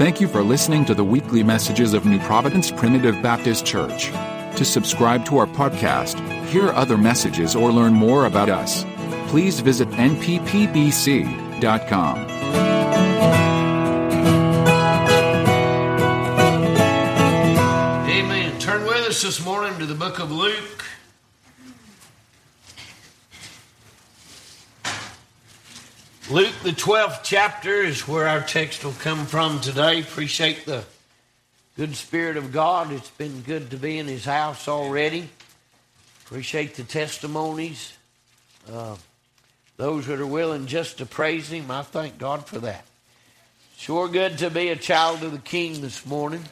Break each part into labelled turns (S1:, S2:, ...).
S1: Thank you for listening to the weekly messages of New Providence Primitive Baptist Church. To subscribe to our podcast, hear other messages, or learn more about us, please visit nppbc.com.
S2: Amen. Turn with us this morning to the book of Luke. Luke, the 12th chapter, is where our text will come from today. Appreciate the good spirit of God. It's been good to be in His house already. Appreciate the testimonies. Uh, those that are willing just to praise Him, I thank God for that. Sure good to be a child of the King this morning.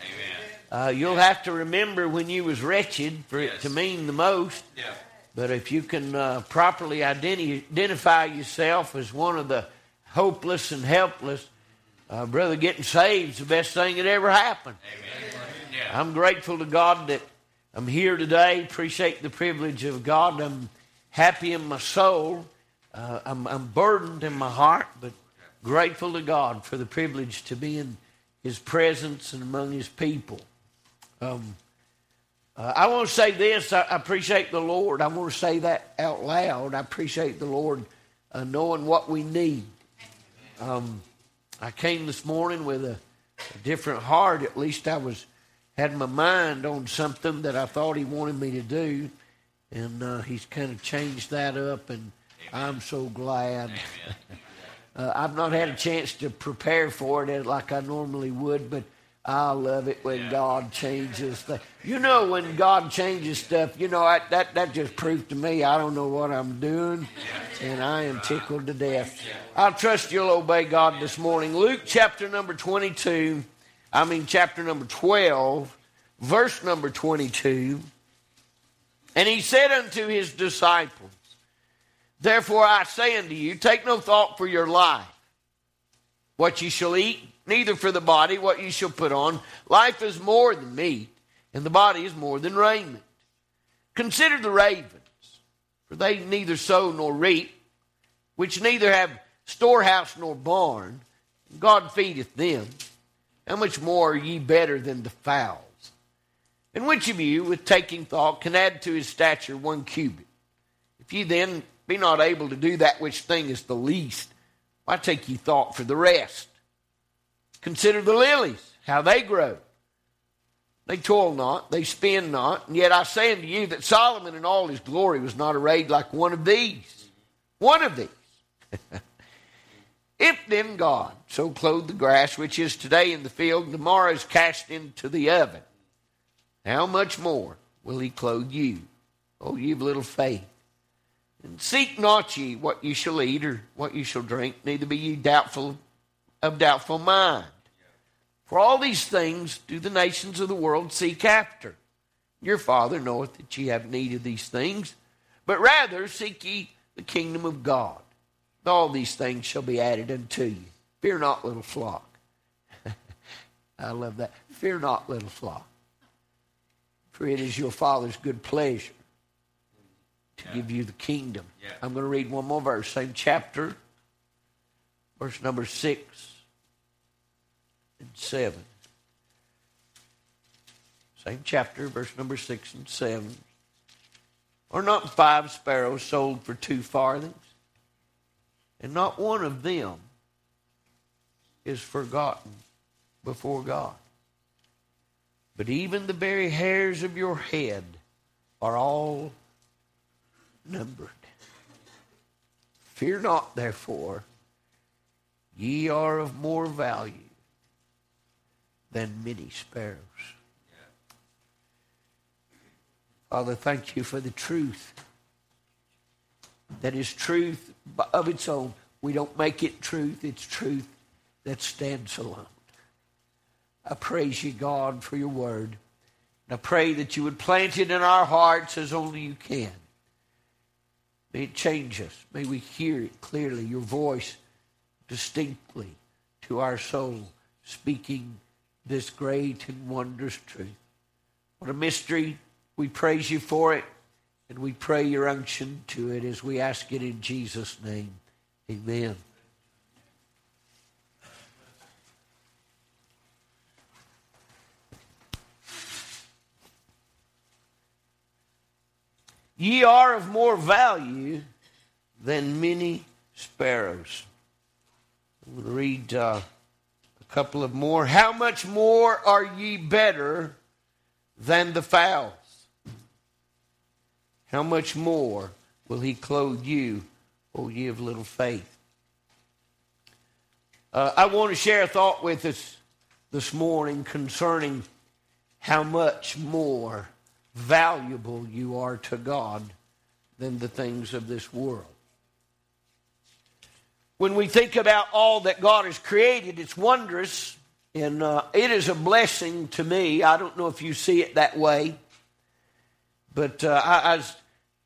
S2: Uh, you'll have to remember when you was wretched for it to mean the most.
S3: Yeah.
S2: But if you can uh, properly identi- identify yourself as one of the hopeless and helpless, uh, brother, getting saved is the best thing that ever happened.
S3: Yeah.
S2: I'm grateful to God that I'm here today. Appreciate the privilege of God. I'm happy in my soul. Uh, I'm, I'm burdened in my heart, but grateful to God for the privilege to be in His presence and among His people. Um, uh, I want to say this. I, I appreciate the Lord. I want to say that out loud. I appreciate the Lord uh, knowing what we need. Um, I came this morning with a, a different heart. At least I was had my mind on something that I thought He wanted me to do, and uh, He's kind of changed that up, and I'm so glad. Uh, I've not had a chance to prepare for it like I normally would, but I love it when God changes things. You know, when God changes stuff, you know, I, that, that just proved to me I don't know what I'm doing, and I am tickled to death. I trust you'll obey God this morning. Luke chapter number 22, I mean, chapter number 12, verse number 22. And he said unto his disciples, Therefore I say unto you, take no thought for your life, what ye shall eat, neither for the body what ye shall put on. Life is more than meat, and the body is more than raiment. Consider the ravens, for they neither sow nor reap, which neither have storehouse nor barn. God feedeth them. How much more are ye better than the fowls? And which of you, with taking thought, can add to his stature one cubit? If ye then be not able to do that which thing is the least, why take ye thought for the rest? Consider the lilies, how they grow. They toil not, they spin not, and yet I say unto you that Solomon in all his glory was not arrayed like one of these. One of these. if then God so clothed the grass which is today in the field, and tomorrow is cast into the oven, how much more will he clothe you? Oh, of little faith. And seek not ye what ye shall eat or what ye shall drink, neither be ye doubtful of doubtful mind. For all these things do the nations of the world seek after. Your Father knoweth that ye have need of these things, but rather seek ye the kingdom of God. All these things shall be added unto you. Fear not, little flock. I love that. Fear not, little flock. For it is your Father's good pleasure to give you the kingdom.
S3: Yeah.
S2: I'm going to read one more verse, same chapter, verse number six and seven. Same chapter, verse number six and seven. Are not five sparrows sold for two farthings? And not one of them is forgotten before God. But even the very hairs of your head are all numbered. Fear not, therefore, ye are of more value than many sparrows. Father, thank you for the truth that is truth of its own. We don't make it truth, it's truth that stands alone. I praise you, God, for your word. And I pray that you would plant it in our hearts as only you can. May it change us. May we hear it clearly, your voice distinctly to our soul, speaking this great and wondrous truth. What a mystery. We praise you for it, and we pray your unction to it as we ask it in Jesus' name. Amen. Ye are of more value than many sparrows. I'm going to read uh, a couple of more. How much more are ye better than the fowls? How much more will he clothe you, O ye of little faith? Uh, I want to share a thought with us this morning concerning how much more valuable you are to God than the things of this world. When we think about all that God has created, it's wondrous and uh, it is a blessing to me. I don't know if you see it that way, but uh, I, I, was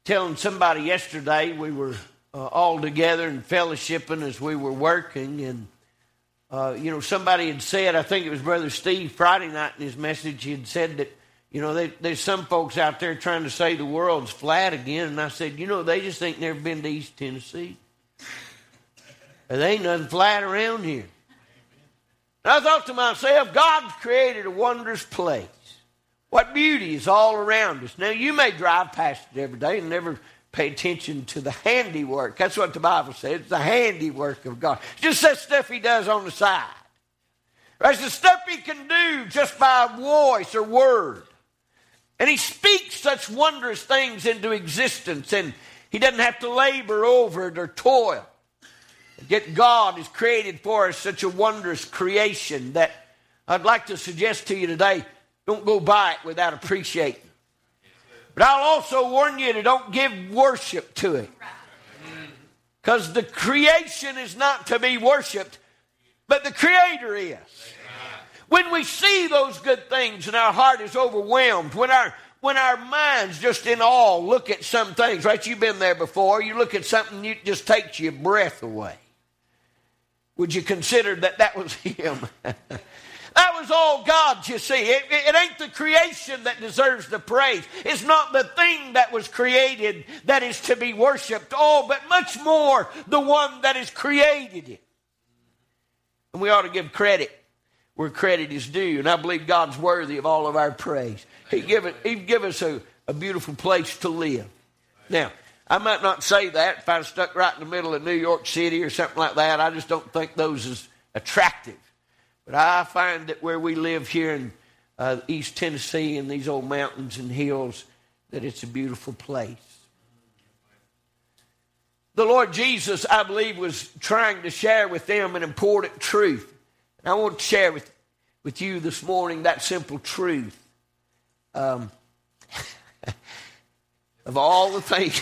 S2: telling somebody yesterday we were uh, all together and fellowshipping as we were working, and uh, you know somebody had said, I think it was Brother Steve Friday night in his message, he had said that you know, they, there's some folks out there trying to say the world's flat again. And I said, you know, they just ain't never been to East Tennessee. There ain't nothing flat around here. And I thought to myself, God's created a wondrous place. What beauty is all around us. Now, you may drive past it every day and never pay attention to the handiwork. That's what the Bible says. It's the handiwork of God. It's just that stuff He does on the side. That's the stuff He can do just by voice or word. And he speaks such wondrous things into existence, and he doesn't have to labor over it or toil. Yet God has created for us such a wondrous creation that I'd like to suggest to you today don't go by it without appreciating. But I'll also warn you to don't give worship to it. Because the creation is not to be worshiped, but the Creator is. When we see those good things and our heart is overwhelmed, when our when our minds just in awe look at some things, right? You've been there before. You look at something, it just takes your breath away. Would you consider that that was Him? that was all God, you see. It, it, ain't the creation that deserves the praise. It's not the thing that was created that is to be worshiped. Oh, but much more the one that has created it. And we ought to give credit where credit is due. And I believe God's worthy of all of our praise. He give, it, he give us a, a beautiful place to live. Now, I might not say that if I was stuck right in the middle of New York City or something like that. I just don't think those is attractive. But I find that where we live here in uh, East Tennessee in these old mountains and hills, that it's a beautiful place. The Lord Jesus, I believe, was trying to share with them an important truth. And I want to share with, with you this morning that simple truth. Um, of all the things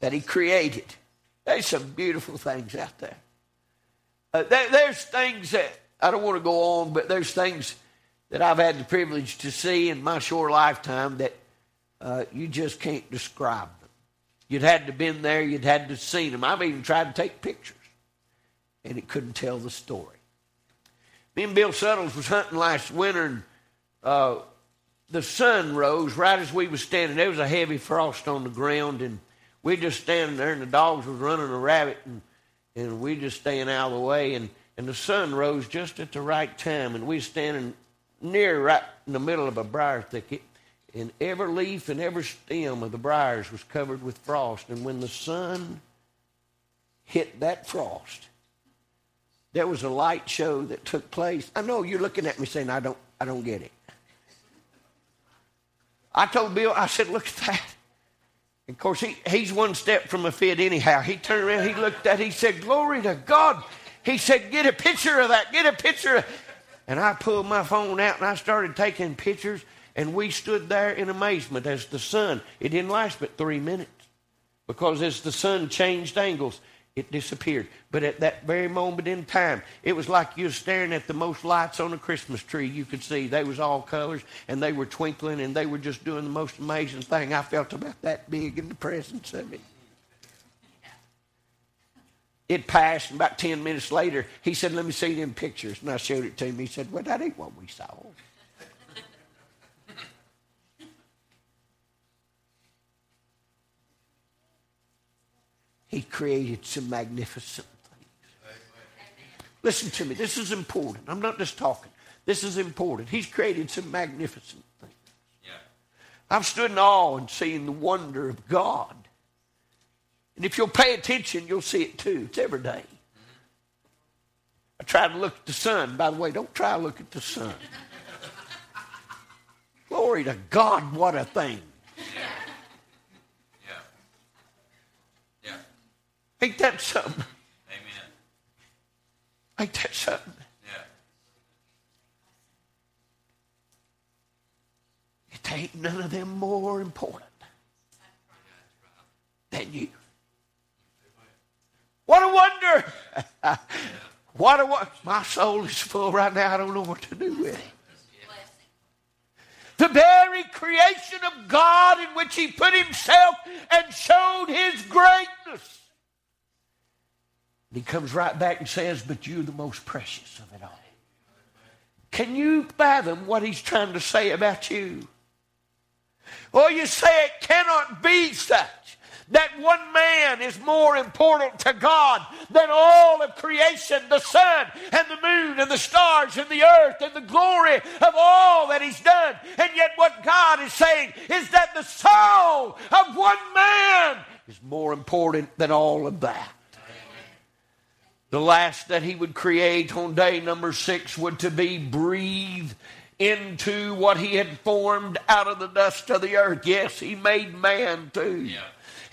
S2: that He created, there's some beautiful things out there. Uh, there. There's things that I don't want to go on, but there's things that I've had the privilege to see in my short lifetime that uh, you just can't describe them. You'd had to been there, you'd had to seen them. I've even tried to take pictures, and it couldn't tell the story. Me and Bill Suttles was hunting last winter, and uh, the sun rose right as we was standing. There was a heavy frost on the ground, and we just standing there, and the dogs was running a rabbit, and and we just staying out of the way, and and the sun rose just at the right time, and we standing near right in the middle of a briar thicket, and every leaf and every stem of the briars was covered with frost, and when the sun hit that frost, there was a light show that took place. I know you're looking at me saying, I don't, I don't get it. I told Bill, I said, look at that. of course, he, he's one step from a fit anyhow. He turned around, he looked at it, he said, Glory to God. He said, Get a picture of that, get a picture. And I pulled my phone out and I started taking pictures, and we stood there in amazement as the sun, it didn't last but three minutes. Because as the sun changed angles, it disappeared. But at that very moment in time, it was like you were staring at the most lights on a Christmas tree you could see. They was all colors and they were twinkling and they were just doing the most amazing thing. I felt about that big in the presence of it. It passed, and about 10 minutes later, he said, Let me see them pictures. And I showed it to him. He said, Well, that ain't what we saw. He created some magnificent things. Listen to me, this is important. I'm not just talking. This is important. He's created some magnificent things. Yeah. I've stood in awe and seen the wonder of God. And if you'll pay attention, you'll see it too. It's every day. I try to look at the sun. By the way, don't try to look at the sun. Glory to God, what a thing.
S3: Yeah. Yeah.
S2: Ain't that something?
S3: Amen.
S2: Ain't that something?
S3: Yeah.
S2: It ain't none of them more important than you. What a wonder! what a wonder! My soul is full right now. I don't know what to do with it. The very creation of God in which He put Himself and showed His greatness. And He comes right back and says, But you're the most precious of it all. Can you fathom what He's trying to say about you? Or you say it cannot be such that one man is more important to God than all of creation, the sun and the moon and the stars and the earth and the glory of all that He's done. And yet, what God is saying is that the soul of one man is more important than all of that. The last that He would create on day number six would to be breathed into what he had formed out of the dust of the earth. Yes, he made man too.
S3: Yeah.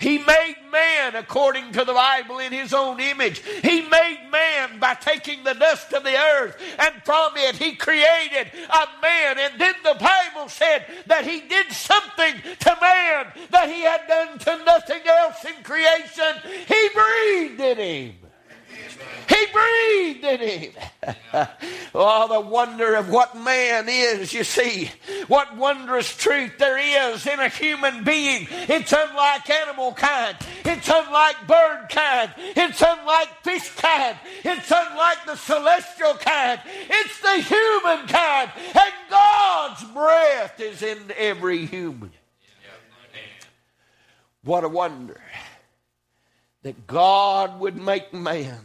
S2: He made man according to the Bible in his own image. He made man by taking the dust of the earth and from it he created a man. And then the Bible said that he did something to man that he had done to nothing else in creation. He breathed in him. He breathed in him. oh, the wonder of what man is, you see. What wondrous truth there is in a human being. It's unlike animal kind. It's unlike bird kind. It's unlike fish kind. It's unlike the celestial kind. It's the human kind. And God's breath is in every human. What a wonder that God would make man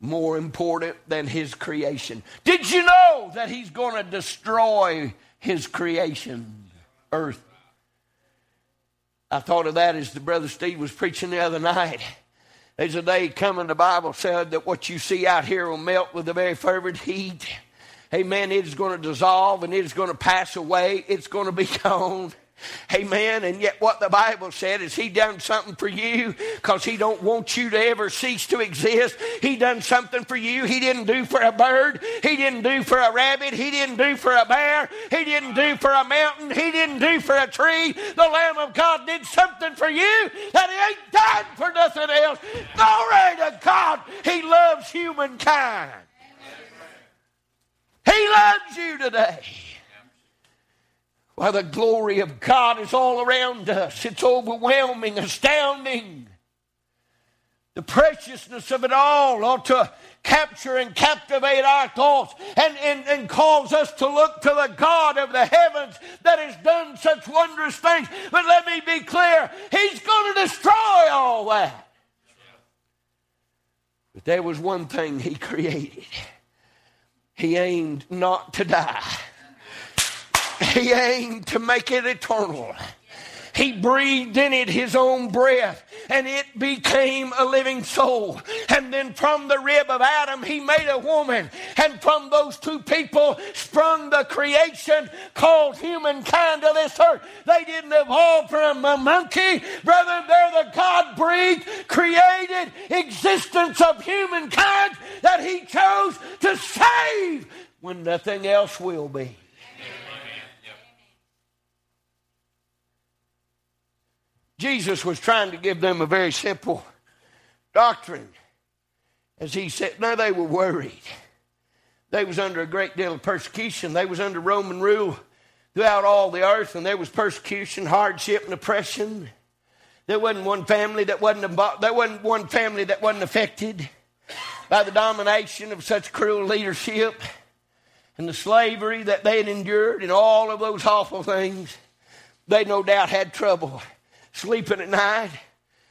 S2: more important than his creation. Did you know that he's going to destroy his creation, earth? I thought of that as the brother Steve was preaching the other night. There's a day coming, the Bible said that what you see out here will melt with a very fervent heat. Amen. It is going to dissolve and it is going to pass away. It's going to be gone. Amen. And yet what the Bible said is he done something for you because he don't want you to ever cease to exist. He done something for you he didn't do for a bird. He didn't do for a rabbit. He didn't do for a bear. He didn't do for a mountain. He didn't do for a tree. The Lamb of God did something for you that he ain't done for nothing else. Glory to God. He loves humankind. He loves you today. The glory of God is all around us. It's overwhelming, astounding. The preciousness of it all ought to capture and captivate our thoughts and, and, and cause us to look to the God of the heavens that has done such wondrous things. But let me be clear, He's going to destroy all that. But there was one thing He created He aimed not to die. He aimed to make it eternal. He breathed in it his own breath and it became a living soul. And then from the rib of Adam, he made a woman. And from those two people sprung the creation called humankind of this earth. They didn't evolve from a monkey. Brother, they're the God breathed, created existence of humankind that he chose to save when nothing else will be. Jesus was trying to give them a very simple doctrine. As he said, now they were worried. They was under a great deal of persecution. They was under Roman rule throughout all the earth, and there was persecution, hardship, and oppression. There wasn't one family that wasn't there wasn't one family that wasn't affected by the domination of such cruel leadership and the slavery that they had endured and all of those awful things. They no doubt had trouble sleeping at night.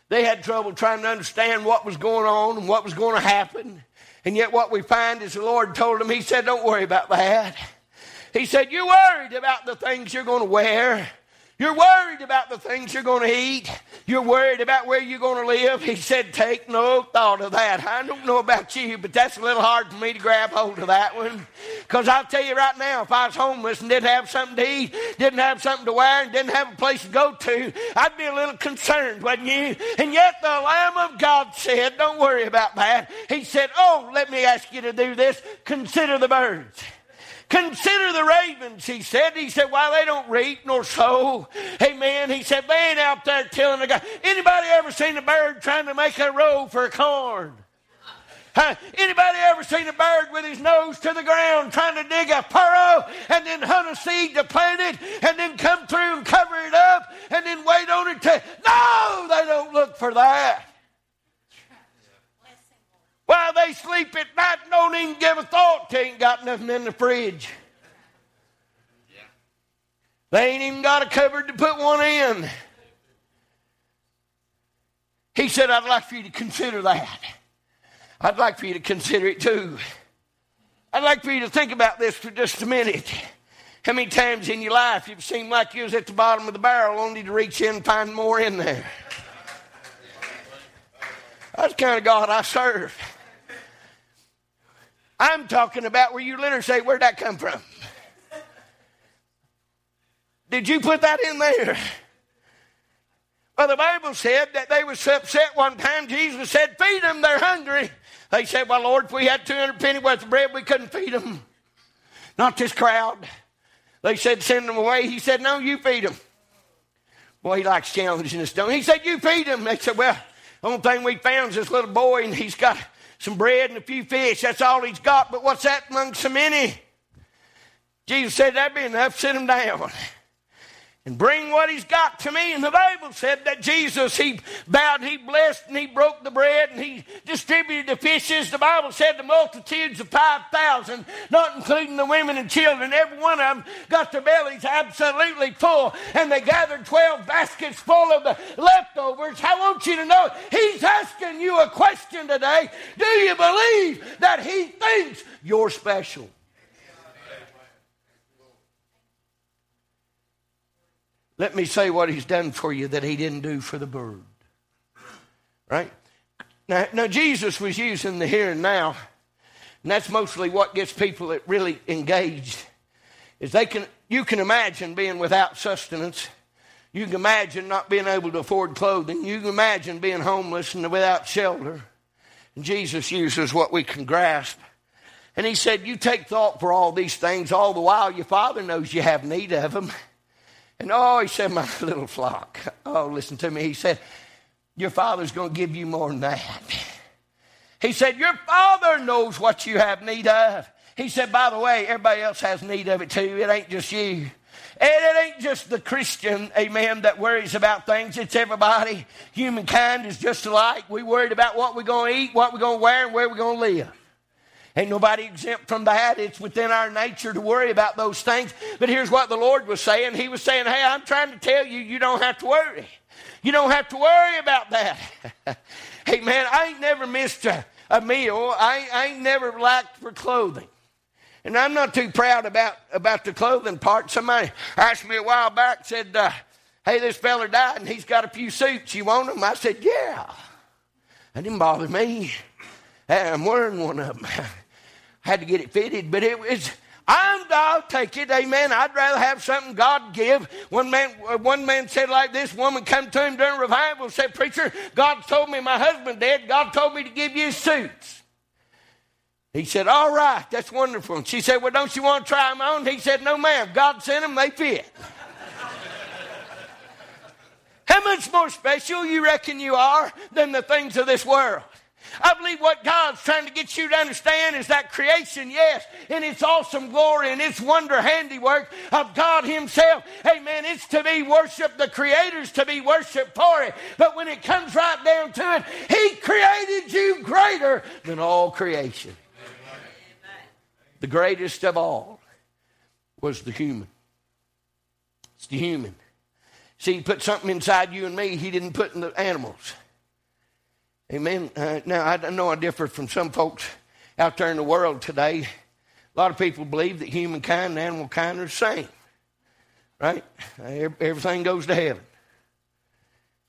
S2: They had trouble trying to understand what was going on and what was going to happen. And yet, what we find is the Lord told them, He said, Don't worry about that. He said, You're worried about the things you're going to wear. You're worried about the things you're going to eat. You're worried about where you're going to live. He said, Take no thought of that. I don't know about you, but that's a little hard for me to grab hold of that one. Because I'll tell you right now, if I was homeless and didn't have something to eat, didn't have something to wear, and didn't have a place to go to, I'd be a little concerned, wouldn't you? And yet the Lamb of God said, Don't worry about that. He said, Oh, let me ask you to do this. Consider the birds. Consider the ravens, he said. He said, Why, they don't reap nor sow. Amen. He said, They ain't out there tilling the ground. Anybody ever seen a bird trying to make a row for corn? Huh? Anybody ever seen a bird with his nose to the ground trying to dig a furrow and then hunt a seed to plant it and then come through and cover it up and then wait on it to. No, they don't look for that. They sleep at night, don't even give a thought to ain't got nothing in the fridge. They ain't even got a cupboard to put one in. He said, I'd like for you to consider that. I'd like for you to consider it too. I'd like for you to think about this for just a minute. How many times in your life you've seemed like you was at the bottom of the barrel only to reach in and find more in there? That's the kind of God I serve. I'm talking about where you literally say, Where'd that come from? Did you put that in there? Well, the Bible said that they was upset one time. Jesus said, Feed them, they're hungry. They said, Well, Lord, if we had 200 penny worth of bread, we couldn't feed them. Not this crowd. They said, Send them away. He said, No, you feed them. Boy, he likes challenging us, don't he? He said, You feed them. They said, Well, the only thing we found is this little boy, and he's got some bread and a few fish. That's all he's got. But what's that among so many? Jesus said, That'd be enough. Sit him down and bring what he's got to me. And the Bible said that Jesus, he bowed, he blessed, and he broke the bread, and he distributed the fishes. The Bible said the multitudes of 5,000, not including the women and children, every one of them got their bellies absolutely full, and they gathered 12 baskets full of the leftovers. I want you to know, he's asking you a question today. Do you believe that he thinks you're special? Let me say what he's done for you that he didn't do for the bird. Right? Now, now Jesus was using the here and now, and that's mostly what gets people that really engaged. Is they can you can imagine being without sustenance. You can imagine not being able to afford clothing. You can imagine being homeless and without shelter. And Jesus uses what we can grasp. And he said, You take thought for all these things, all the while your Father knows you have need of them. And oh, he said, my little flock. Oh, listen to me. He said, Your father's going to give you more than that. He said, Your father knows what you have need of. He said, By the way, everybody else has need of it too. It ain't just you. And it ain't just the Christian, amen, that worries about things. It's everybody. Humankind is just alike. We worried about what we're going to eat, what we're going to wear, and where we're going to live. Ain't nobody exempt from that. It's within our nature to worry about those things. But here's what the Lord was saying. He was saying, Hey, I'm trying to tell you, you don't have to worry. You don't have to worry about that. hey, man, I ain't never missed a, a meal. I, I ain't never lacked for clothing. And I'm not too proud about, about the clothing part. Somebody asked me a while back, said, uh, Hey, this fella died and he's got a few suits. You want them? I said, Yeah. That didn't bother me. I'm wearing one of them. had to get it fitted, but it was. I'm, I'll take it, amen. I'd rather have something God give. One man, uh, one man said like this. Woman come to him during revival, said, "Preacher, God told me my husband dead. God told me to give you suits." He said, "All right, that's wonderful." And she said, "Well, don't you want to try them on?" He said, "No, ma'am. God sent them. They fit." How much more special you reckon you are than the things of this world? I believe what God's trying to get you to understand is that creation, yes, in its awesome glory and its wonder handiwork of God Himself. Amen. It's to be worshiped. The Creator's to be worshiped for it. But when it comes right down to it, He created you greater than all creation. The greatest of all was the human. It's the human. See, He put something inside you and me He didn't put in the animals. Amen. Uh, now, I know I differ from some folks out there in the world today. A lot of people believe that humankind and animal kind are the same, right? Everything goes to heaven.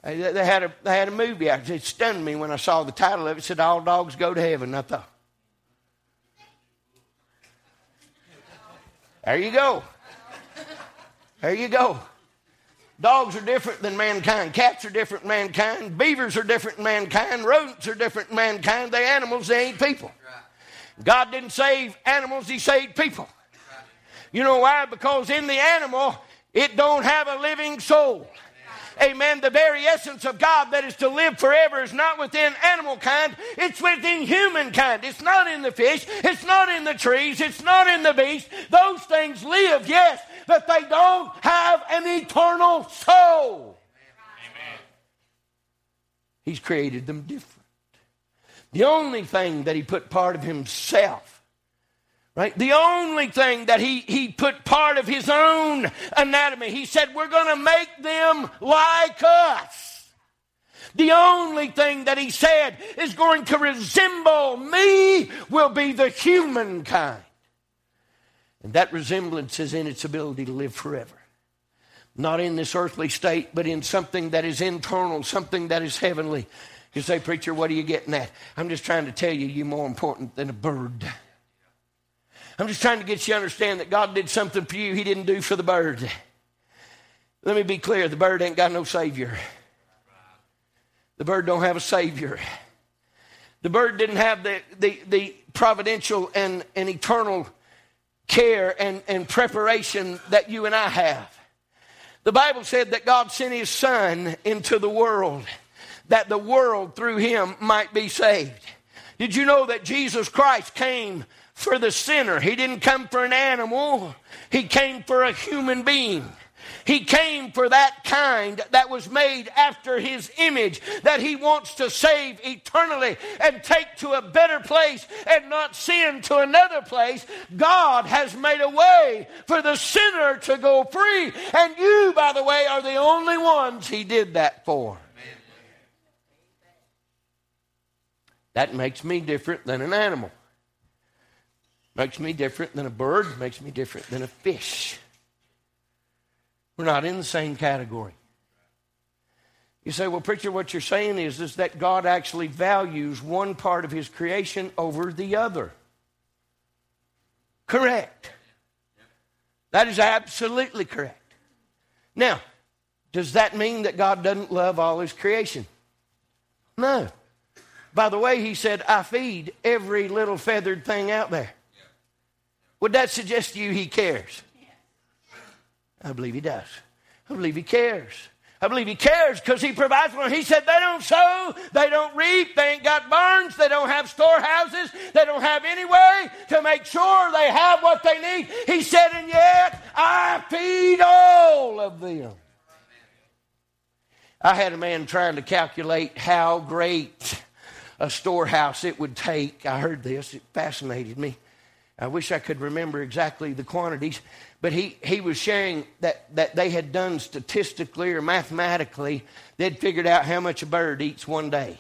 S2: They had a, they had a movie out. It stunned me when I saw the title of it. It said, All Dogs Go to Heaven. I thought, there you go. There you go. Dogs are different than mankind. Cats are different than mankind. Beavers are different than mankind. Rodents are different than mankind. They animals, they ain't people. God didn't save animals, He saved people. You know why? Because in the animal, it don't have a living soul. Amen. The very essence of God that is to live forever is not within animal kind, it's within humankind. It's not in the fish, it's not in the trees, it's not in the beast. Those things live, yes, but they don't have an eternal soul. Amen. He's created them different. The only thing that he put part of himself Right? The only thing that he, he put part of his own anatomy, he said, We're going to make them like us. The only thing that he said is going to resemble me will be the humankind. And that resemblance is in its ability to live forever. Not in this earthly state, but in something that is internal, something that is heavenly. You say, Preacher, what are you getting at? I'm just trying to tell you, you're more important than a bird. I'm just trying to get you to understand that God did something for you he didn't do for the bird. Let me be clear the bird ain't got no Savior. The bird don't have a Savior. The bird didn't have the, the, the providential and, and eternal care and, and preparation that you and I have. The Bible said that God sent His Son into the world that the world through Him might be saved. Did you know that Jesus Christ came for the sinner. He didn't come for an animal, He came for a human being. He came for that kind that was made after his image that he wants to save eternally and take to a better place and not sin to another place. God has made a way for the sinner to go free. And you, by the way, are the only ones he did that for. That makes me different than an animal. Makes me different than a bird, makes me different than a fish. We're not in the same category. You say, well, preacher, what you're saying is, is that God actually values one part of his creation over the other. Correct. That is absolutely correct. Now, does that mean that God doesn't love all his creation? No. By the way, he said, I feed every little feathered thing out there. Would that suggest to you he cares? I believe he does. I believe he cares. I believe he cares because he provides for them. He said they don't sow, they don't reap, they ain't got barns, they don't have storehouses, they don't have any way to make sure they have what they need. He said, and yet I feed all of them. I had a man trying to calculate how great a storehouse it would take. I heard this, it fascinated me. I wish I could remember exactly the quantities, but he, he was sharing that, that they had done statistically or mathematically, they'd figured out how much a bird eats one day.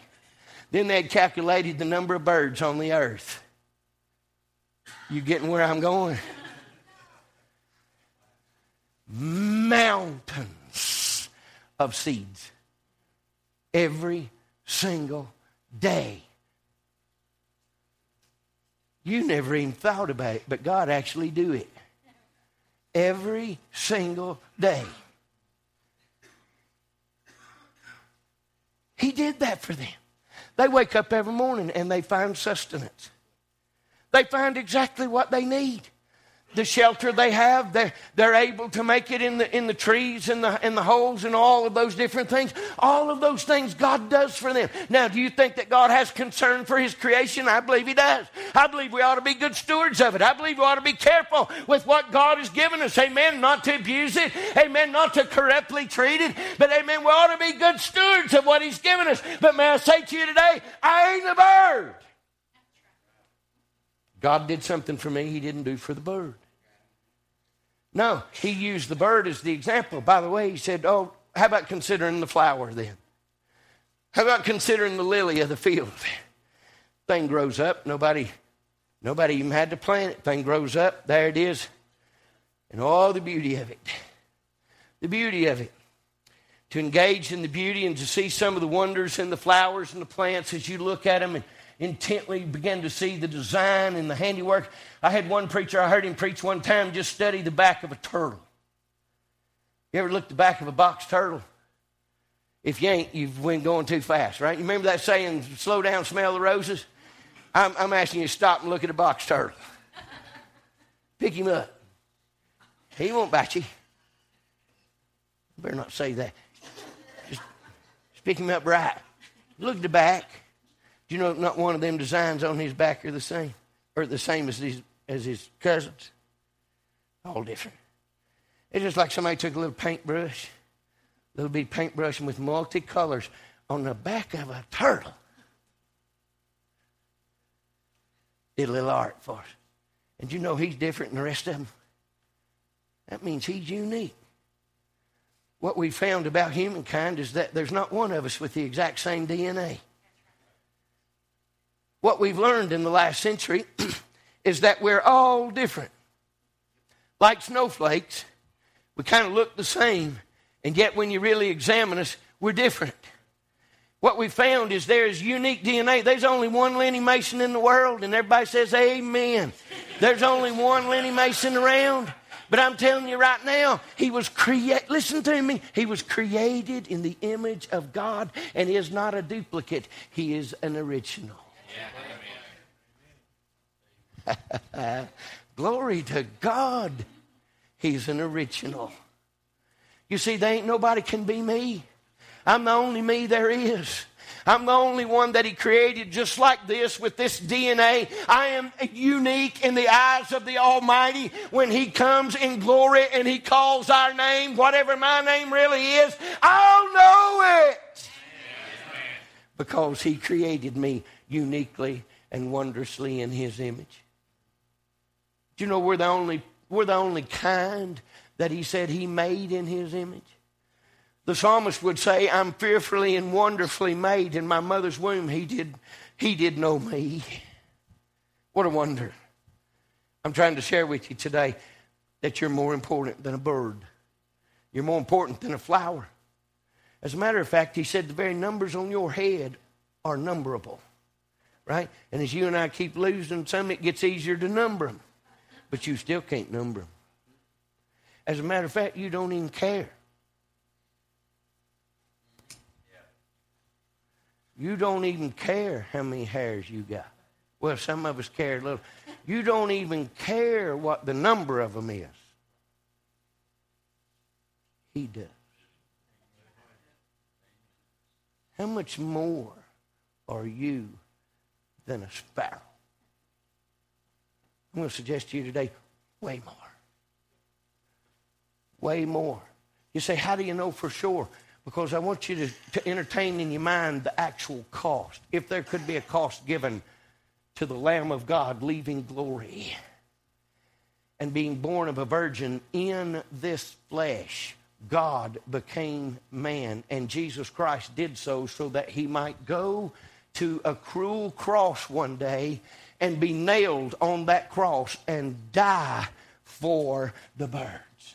S2: Then they'd calculated the number of birds on the earth. You getting where I'm going? Mountains of seeds every single day. You never even thought about it, but God actually do it. Every single day. He did that for them. They wake up every morning and they find sustenance. They find exactly what they need the shelter they have. They're, they're able to make it in the, in the trees and the, in the holes and all of those different things. All of those things God does for them. Now, do you think that God has concern for His creation? I believe He does. I believe we ought to be good stewards of it. I believe we ought to be careful with what God has given us. Amen. Not to abuse it. Amen. Not to corruptly treat it. But amen. We ought to be good stewards of what He's given us. But may I say to you today, I ain't a bird. God did something for me He didn't do for the bird. No, he used the bird as the example. By the way, he said, Oh, how about considering the flower then? How about considering the lily of the field? Thing grows up, nobody Nobody even had to plant it. Thing grows up, there it is. And all the beauty of it. The beauty of it. To engage in the beauty and to see some of the wonders in the flowers and the plants as you look at them and intently begin to see the design and the handiwork. I had one preacher, I heard him preach one time, just study the back of a turtle. You ever look at the back of a box turtle? If you ain't, you've been going too fast, right? You remember that saying, slow down, smell the roses? I'm, I'm asking you to stop and look at a box turtle. Pick him up. He won't bite you. You better not say that. Just, just pick him up right. Look at the back. You know not one of them designs on his back are the same? Or the same as his, as his cousins? All different. It's just like somebody took a little paintbrush little bitty paintbrush and with multicolors on the back of a turtle. Did a little art for us. And you know he's different than the rest of them? That means he's unique. What we found about humankind is that there's not one of us with the exact same DNA. What we've learned in the last century is that we're all different. Like snowflakes, we kind of look the same, and yet, when you really examine us, we're different. What we found is there's unique DNA. There's only one Lenny Mason in the world, and everybody says, Amen. There's only one Lenny Mason around. But I'm telling you right now, he was created, listen to me, he was created in the image of God and is not a duplicate, he is an original. Glory to God, he's an original. You see, there ain't nobody can be me. I'm the only me there is. I'm the only one that he created just like this with this DNA. I am unique in the eyes of the Almighty when he comes in glory and he calls our name, whatever my name really is, I'll know it. Because he created me uniquely and wondrously in his image. Do you know we're the only we're the only kind that he said he made in his image? The psalmist would say, I'm fearfully and wonderfully made in my mother's womb. He did, he did know me. What a wonder. I'm trying to share with you today that you're more important than a bird. You're more important than a flower. As a matter of fact, he said the very numbers on your head are numberable. Right? And as you and I keep losing some, it gets easier to number them. But you still can't number them. As a matter of fact, you don't even care. You don't even care how many hairs you got. Well, some of us care a little. You don't even care what the number of them is. He does. How much more are you than a sparrow? I'm going to suggest to you today way more way more. You say, How do you know for sure? Because I want you to, to entertain in your mind the actual cost. If there could be a cost given to the Lamb of God leaving glory and being born of a virgin in this flesh, God became man, and Jesus Christ did so so that he might go to a cruel cross one day and be nailed on that cross and die for the birds.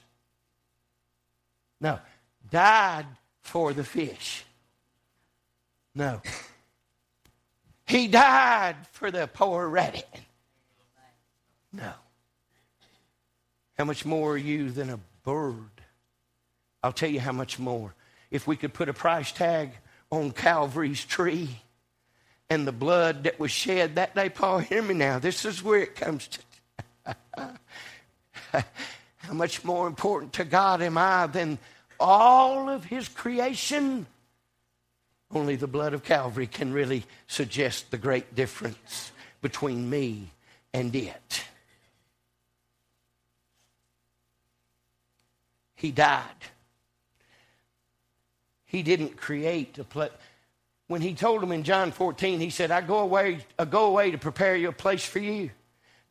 S2: No. Died for the fish. No. He died for the poor rabbit. No. How much more are you than a bird? I'll tell you how much more. If we could put a price tag on Calvary's tree and the blood that was shed that day, Paul, hear me now. This is where it comes to. How much more important to God am I than all of His creation? Only the blood of Calvary can really suggest the great difference between me and it. He died. He didn't create a place. When he told him in John 14, he said, I go away, I go away to prepare you a place for you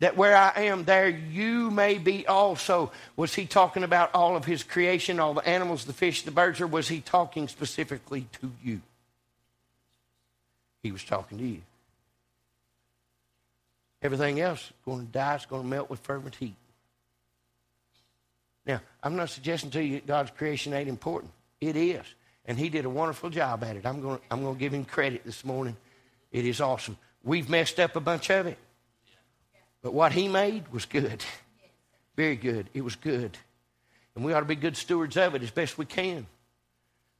S2: that where I am, there you may be also. Was he talking about all of his creation, all the animals, the fish, the birds, or was he talking specifically to you? He was talking to you. Everything else is going to die, it's going to melt with fervent heat. Now, I'm not suggesting to you that God's creation ain't important. It is. And he did a wonderful job at it. I'm going, I'm to give him credit this morning. It is awesome. We've messed up a bunch of it. But what he made was good. Very good. It was good. And we ought to be good stewards of it as best we can.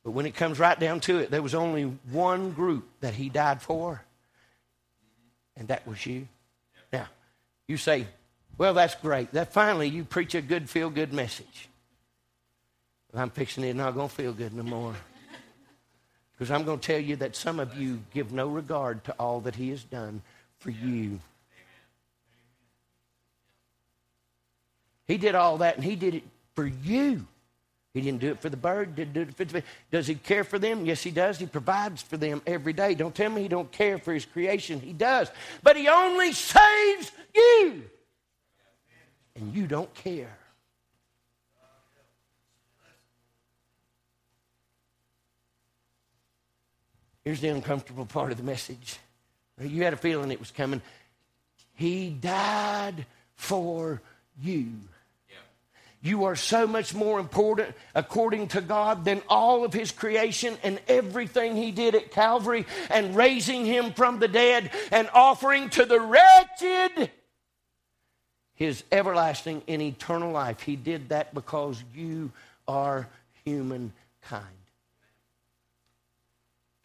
S2: But when it comes right down to it, there was only one group that he died for, and that was you. Now, you say, well, that's great. That finally you preach a good, feel good message. I'm fixing it not going to feel good no more. Because I'm going to tell you that some of you give no regard to all that He has done for you. He did all that, and He did it for you. He didn't do it for the bird. Didn't do it for the, does He care for them? Yes, He does. He provides for them every day. Don't tell me He don't care for His creation. He does. But He only saves you, and you don't care. Here's the uncomfortable part of the message. You had a feeling it was coming. He died for you. You are so much more important, according to God, than all of His creation and everything He did at Calvary and raising Him from the dead and offering to the wretched His everlasting and eternal life. He did that because you are humankind.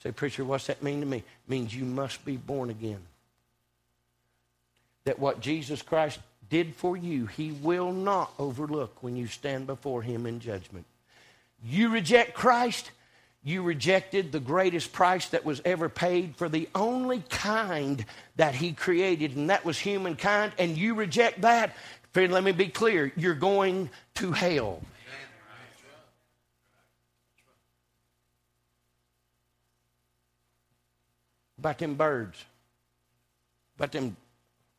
S2: Say, preacher, what's that mean to me? It means you must be born again. That what Jesus Christ did for you, he will not overlook when you stand before him in judgment. You reject Christ, you rejected the greatest price that was ever paid for the only kind that he created, and that was humankind, and you reject that. Friend, let me be clear you're going to hell. About them birds? About them,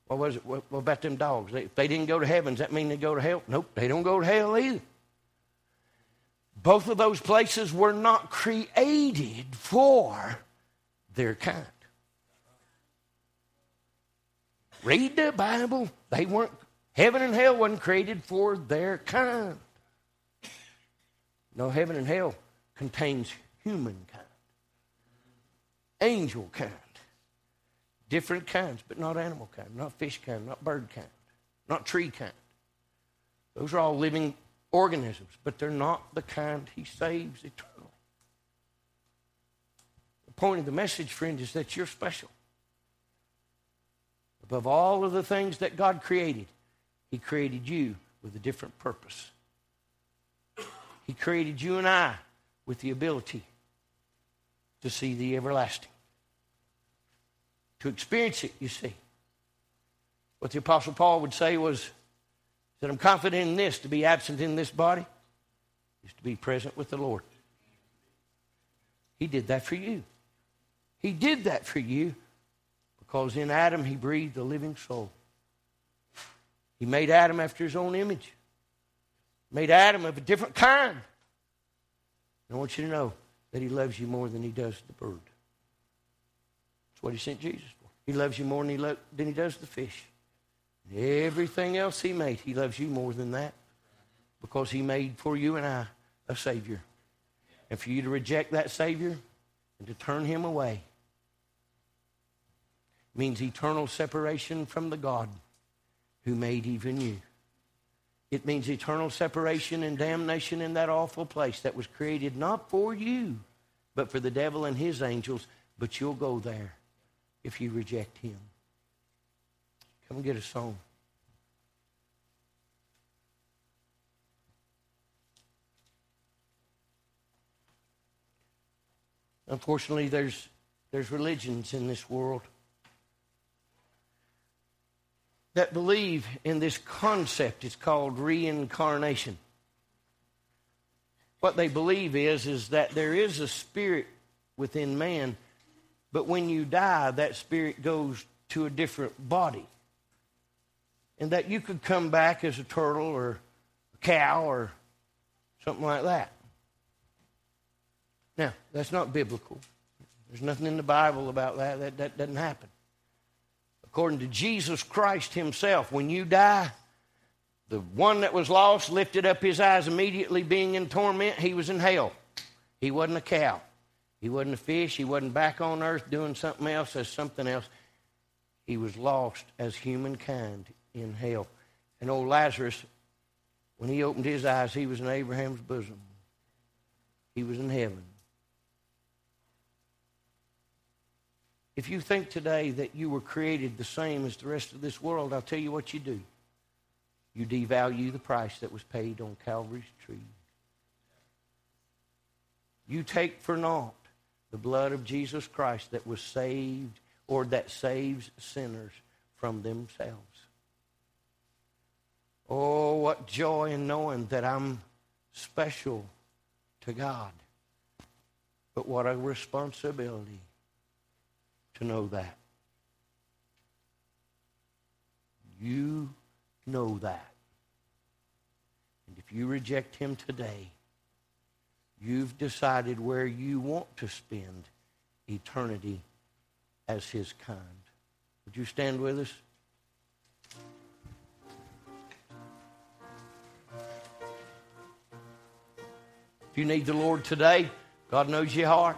S2: what was it? What, about them dogs? They, if they didn't go to heaven, does that mean they go to hell? Nope, they don't go to hell either. Both of those places were not created for their kind. Read the Bible. They weren't, heaven and hell wasn't created for their kind. No, heaven and hell contains humankind angel kind. Different kinds, but not animal kind, not fish kind, not bird kind, not tree kind. Those are all living organisms, but they're not the kind he saves eternally. The point of the message, friend, is that you're special. Above all of the things that God created, He created you with a different purpose. He created you and I with the ability to see the everlasting to experience it, you see. What the Apostle Paul would say was that I'm confident in this to be absent in this body is to be present with the Lord. He did that for you. He did that for you because in Adam he breathed a living soul. He made Adam after his own image, made Adam of a different kind. I want you to know that he loves you more than he does the bird That's what he sent Jesus for. He loves you more than he, lo- than he does the fish. Everything else he made, he loves you more than that because he made for you and I a Savior. And for you to reject that Savior and to turn him away means eternal separation from the God who made even you. It means eternal separation and damnation in that awful place that was created not for you, but for the devil and his angels. But you'll go there if you reject him. Come and get a song. Unfortunately, there's, there's religions in this world that believe in this concept. It's called reincarnation. What they believe is, is that there is a spirit within man but when you die, that spirit goes to a different body. And that you could come back as a turtle or a cow or something like that. Now, that's not biblical. There's nothing in the Bible about that. That, that doesn't happen. According to Jesus Christ Himself, when you die, the one that was lost lifted up his eyes immediately, being in torment. He was in hell. He wasn't a cow. He wasn't a fish. He wasn't back on earth doing something else as something else. He was lost as humankind in hell. And old Lazarus, when he opened his eyes, he was in Abraham's bosom. He was in heaven. If you think today that you were created the same as the rest of this world, I'll tell you what you do. You devalue the price that was paid on Calvary's tree. You take for naught the blood of Jesus Christ that was saved or that saves sinners from themselves. Oh, what joy in knowing that I'm special to God. But what a responsibility to know that. You know that. And if you reject him today, you've decided where you want to spend eternity as his kind. Would you stand with us? If you need the Lord today, God knows your heart.